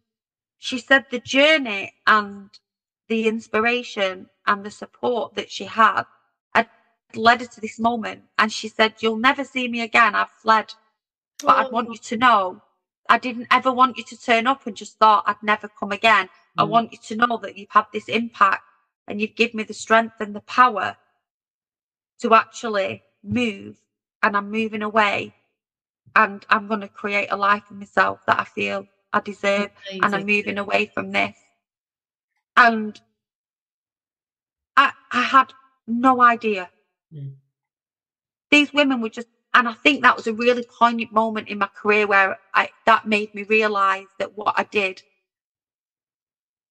she said the journey and the inspiration and the support that she had had led her to this moment and she said you'll never see me again i've fled but oh. i want you to know i didn't ever want you to turn up and just thought i'd never come again I mm. want you to know that you've had this impact and you've given me the strength and the power to actually move. And I'm moving away and I'm going to create a life for myself that I feel I deserve. Amazing. And I'm moving away from this. And I, I had no idea. Mm. These women were just, and I think that was a really poignant moment in my career where I, that made me realize that what I did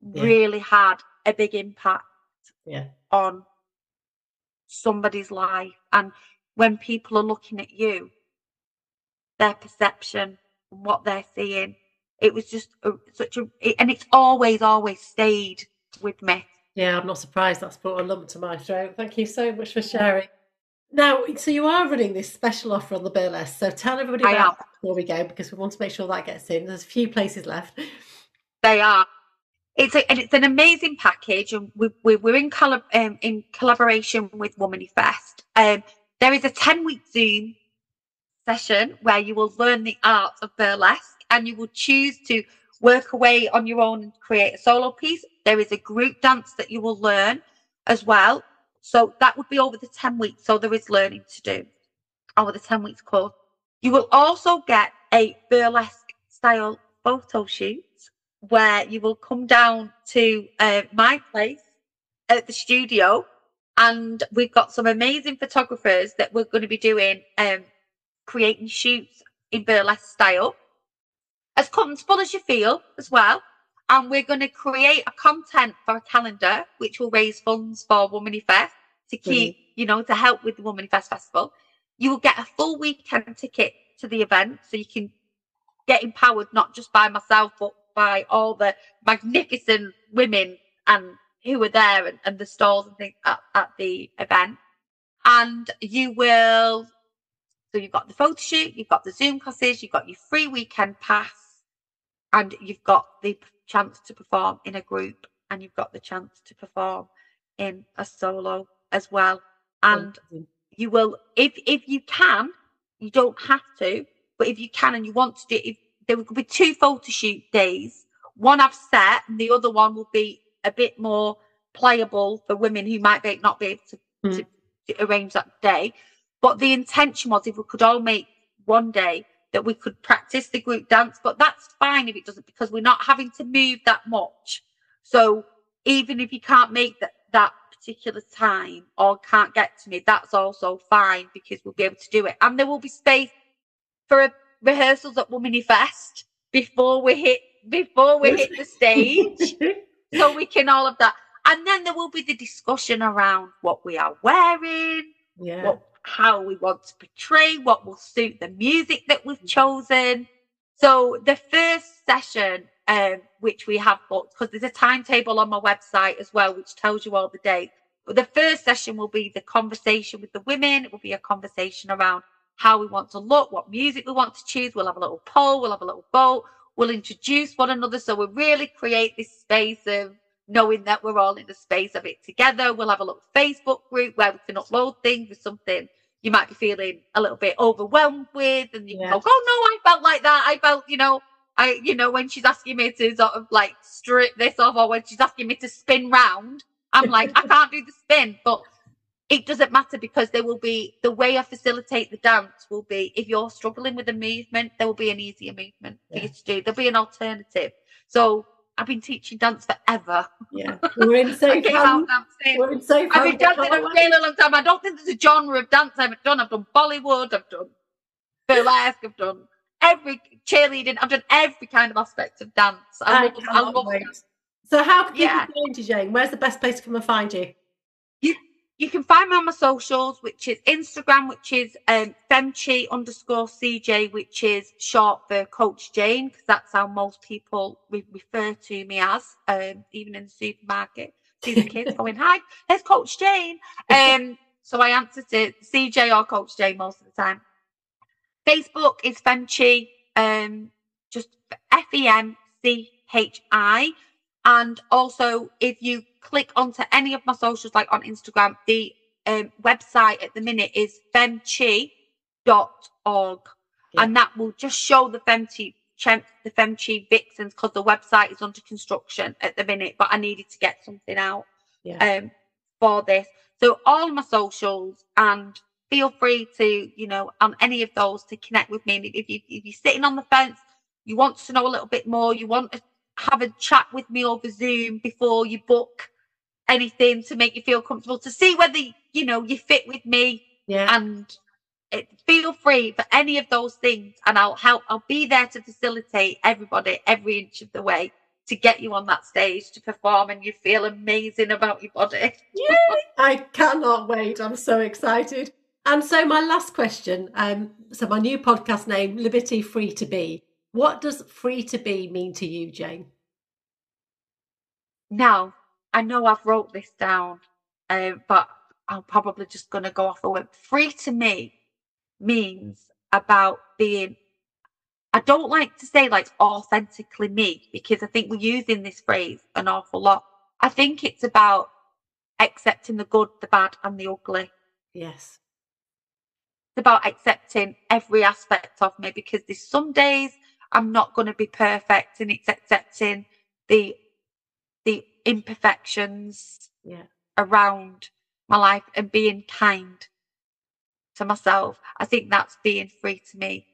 yeah. really had a big impact yeah. on somebody's life. And when people are looking at you, their perception and what they're seeing, it was just a, such a, it, and it's always, always stayed with me. Yeah, I'm not surprised that's brought a lump to my throat. Thank you so much for sharing. Now, so you are running this special offer on the burlesque. So tell everybody about before we go because we want to make sure that gets in. There's a few places left. They are it's a, and it's an amazing package, and we, we, we're in color um, in collaboration with Womanifest. Um, there is a ten week Zoom session where you will learn the art of burlesque, and you will choose to work away on your own and create a solo piece. There is a group dance that you will learn as well. So that would be over the 10 weeks. So there is learning to do over the 10 weeks course. You will also get a burlesque style photo shoot where you will come down to uh, my place at the studio and we've got some amazing photographers that we're going to be doing um, creating shoots in burlesque style as comfortable as you feel as well and we're going to create a content for a calendar which will raise funds for Womanifest to keep mm-hmm. you know to help with the Womanifest festival you will get a full weekend ticket to the event so you can get empowered not just by myself but by all the magnificent women and who were there and, and the stalls and things at, at the event. And you will, so you've got the photo shoot, you've got the Zoom classes, you've got your free weekend pass, and you've got the chance to perform in a group, and you've got the chance to perform in a solo as well. And mm-hmm. you will, if if you can, you don't have to, but if you can and you want to do, if there will be two photo shoot days. One I've set, and the other one will be a bit more playable for women who might be, not be able to, mm. to, to arrange that day. But the intention was if we could all make one day that we could practice the group dance, but that's fine if it doesn't because we're not having to move that much. So even if you can't make that, that particular time or can't get to me, that's also fine because we'll be able to do it. And there will be space for a, rehearsals at Womanifest before we hit before we hit the stage. so we can all of that. And then there will be the discussion around what we are wearing, yeah. what how we want to portray, what will suit the music that we've chosen. So the first session, um, which we have booked, because there's a timetable on my website as well, which tells you all the dates. But the first session will be the conversation with the women. It will be a conversation around how we want to look, what music we want to choose. We'll have a little poll, we'll have a little vote, we'll introduce one another. So we really create this space of knowing that we're all in the space of it together. We'll have a little Facebook group where we can upload things with something you might be feeling a little bit overwhelmed with, and you yeah. go, "Oh no, I felt like that. I felt, you know, I, you know, when she's asking me to sort of like strip this off, or when she's asking me to spin round, I'm like, I can't do the spin, but." It doesn't matter because there will be the way I facilitate the dance will be if you're struggling with a movement, there will be an easier movement yeah. for you to do. There'll be an alternative. So I've been teaching dance forever. Yeah, we're in safe hands. We're in safe I've been dancing a really long time. I don't think there's a genre of dance I haven't done. I've done Bollywood. I've done burlesque. I've done every cheerleading. I've done every kind of aspect of dance. I, I love, I love dance. So how can yeah. people find you, Jane? Where's the best place to come and find you? You can find me on my socials, which is Instagram, which is um, femchi underscore CJ, which is short for Coach Jane, because that's how most people re- refer to me as, um, even in the supermarket. See the kids going, "Hi, there's Coach Jane." Um, so I answer to CJ or Coach Jane most of the time. Facebook is FemChi, um, just F E M C H I, and also if you click onto any of my socials, like on Instagram, the um, website at the minute is femchi.org. Yeah. And that will just show the FemChi the FemChi vixens because the website is under construction at the minute, but I needed to get something out yeah. um, for this. So all my socials and feel free to, you know, on any of those to connect with me. If you if you're sitting on the fence, you want to know a little bit more, you want to have a chat with me over Zoom before you book anything to make you feel comfortable to see whether you know you fit with me. Yeah. And it, feel free for any of those things and i'll help i'll be there to facilitate everybody every inch of the way to get you on that stage to perform and you feel amazing about your body. Yeah i cannot wait. I'm so excited. And so my last question um so my new podcast name liberty free to be what does free to be mean to you jane now I know I've wrote this down, uh, but I'm probably just going to go off a word. Free to me means about being. I don't like to say like authentically me because I think we're using this phrase an awful lot. I think it's about accepting the good, the bad, and the ugly. Yes. It's about accepting every aspect of me because there's some days I'm not going to be perfect, and it's accepting the the imperfections yeah. around my life and being kind to myself. I think that's being free to me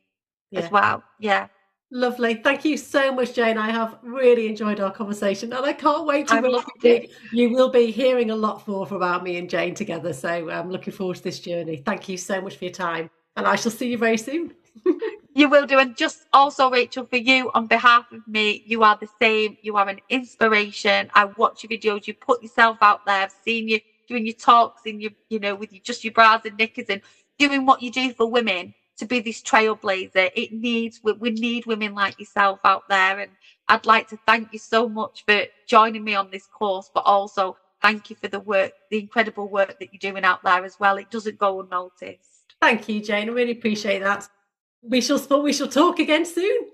yeah. as well. Yeah. Lovely. Thank you so much, Jane. I have really enjoyed our conversation and I can't wait to it. You will be hearing a lot more about me and Jane together. So I'm looking forward to this journey. Thank you so much for your time. And I shall see you very soon. You will do. And just also, Rachel, for you, on behalf of me, you are the same. You are an inspiration. I watch your videos. You put yourself out there. I've seen you doing your talks and your, you know, with your, just your bras and knickers and doing what you do for women to be this trailblazer. It needs, we, we need women like yourself out there. And I'd like to thank you so much for joining me on this course, but also thank you for the work, the incredible work that you're doing out there as well. It doesn't go unnoticed. Thank you, Jane. I really appreciate that. We shall we shall talk again soon.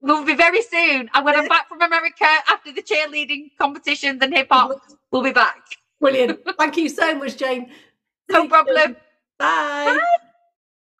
We'll be very soon. And when I'm back from America after the cheerleading competitions and hip hop, mm-hmm. we'll be back. Brilliant. Thank you so much, Jane. No problem. Bye. Bye.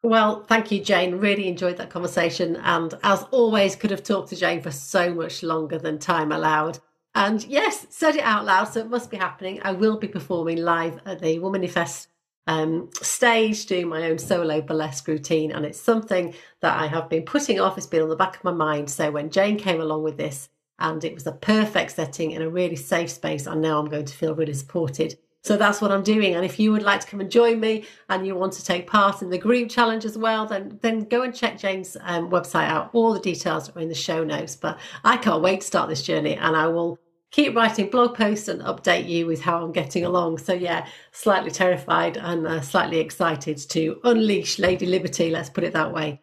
Well, thank you, Jane. Really enjoyed that conversation. And as always, could have talked to Jane for so much longer than time allowed. And yes, said it out loud, so it must be happening. I will be performing live at the Womanifest um, stage doing my own solo burlesque routine. And it's something that I have been putting off. It's been on the back of my mind. So when Jane came along with this, and it was a perfect setting in a really safe space, I know I'm going to feel really supported. So that's what I'm doing. And if you would like to come and join me and you want to take part in the group challenge as well, then then go and check Jane's um, website out. All the details are in the show notes. But I can't wait to start this journey and I will keep writing blog posts and update you with how I'm getting along. So, yeah, slightly terrified and uh, slightly excited to unleash Lady Liberty, let's put it that way.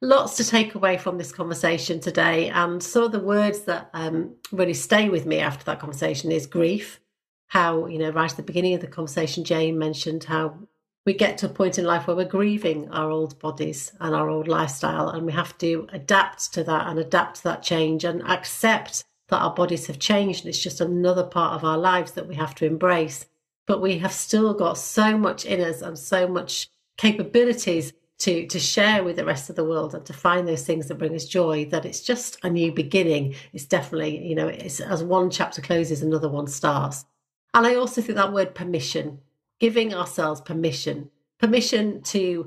Lots to take away from this conversation today. And some of the words that um, really stay with me after that conversation is grief. How, you know, right at the beginning of the conversation, Jane mentioned how we get to a point in life where we're grieving our old bodies and our old lifestyle, and we have to adapt to that and adapt to that change and accept that our bodies have changed. And it's just another part of our lives that we have to embrace. But we have still got so much in us and so much capabilities to, to share with the rest of the world and to find those things that bring us joy that it's just a new beginning. It's definitely, you know, it's as one chapter closes, another one starts. And I also think that word permission, giving ourselves permission, permission to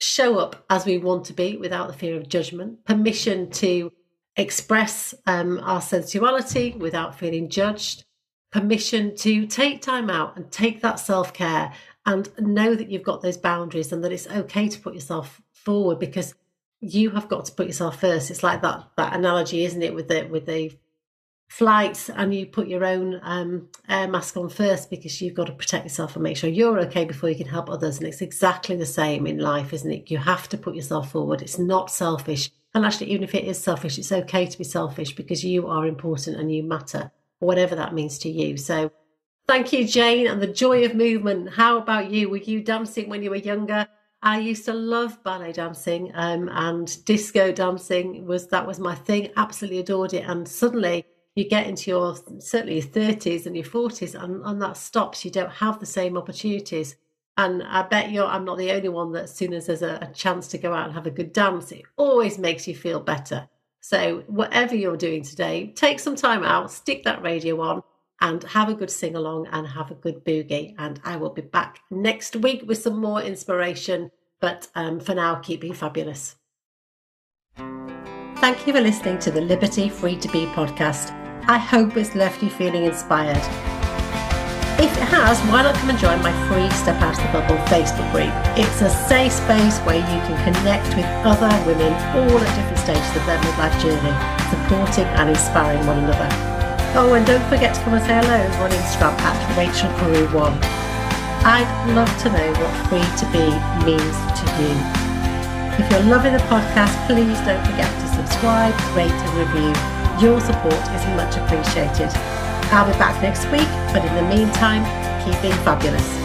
show up as we want to be without the fear of judgment, permission to express um, our sensuality without feeling judged, permission to take time out and take that self care and know that you've got those boundaries and that it's okay to put yourself forward because you have got to put yourself first. It's like that that analogy, isn't it, with the with the flights and you put your own um, air mask on first because you've got to protect yourself and make sure you're okay before you can help others. And it's exactly the same in life, isn't it? You have to put yourself forward. It's not selfish and actually, even if it is selfish, it's okay to be selfish because you are important and you matter, whatever that means to you. So, thank you, Jane, and the joy of movement. How about you? Were you dancing when you were younger? I used to love ballet dancing um, and disco dancing was that was my thing. Absolutely adored it. And suddenly you get into your certainly your thirties and your forties, and, and that stops. You don't have the same opportunities. And I bet you I'm not the only one that as soon as there's a, a chance to go out and have a good dance, it always makes you feel better. So, whatever you're doing today, take some time out, stick that radio on, and have a good sing along and have a good boogie. And I will be back next week with some more inspiration. But um, for now, keep being fabulous. Thank you for listening to the Liberte Free to Be podcast. I hope it's left you feeling inspired. If it has, why not come and join my free Step Out of the Bubble Facebook group? It's a safe space where you can connect with other women, all at different stages of their midlife journey, supporting and inspiring one another. Oh, and don't forget to come and say hello on Instagram at Rachel Carew1. I'd love to know what free to be means to you. If you're loving the podcast, please don't forget to subscribe, rate, and review. Your support is much appreciated. I'll be back next week, but in the meantime, keep being fabulous.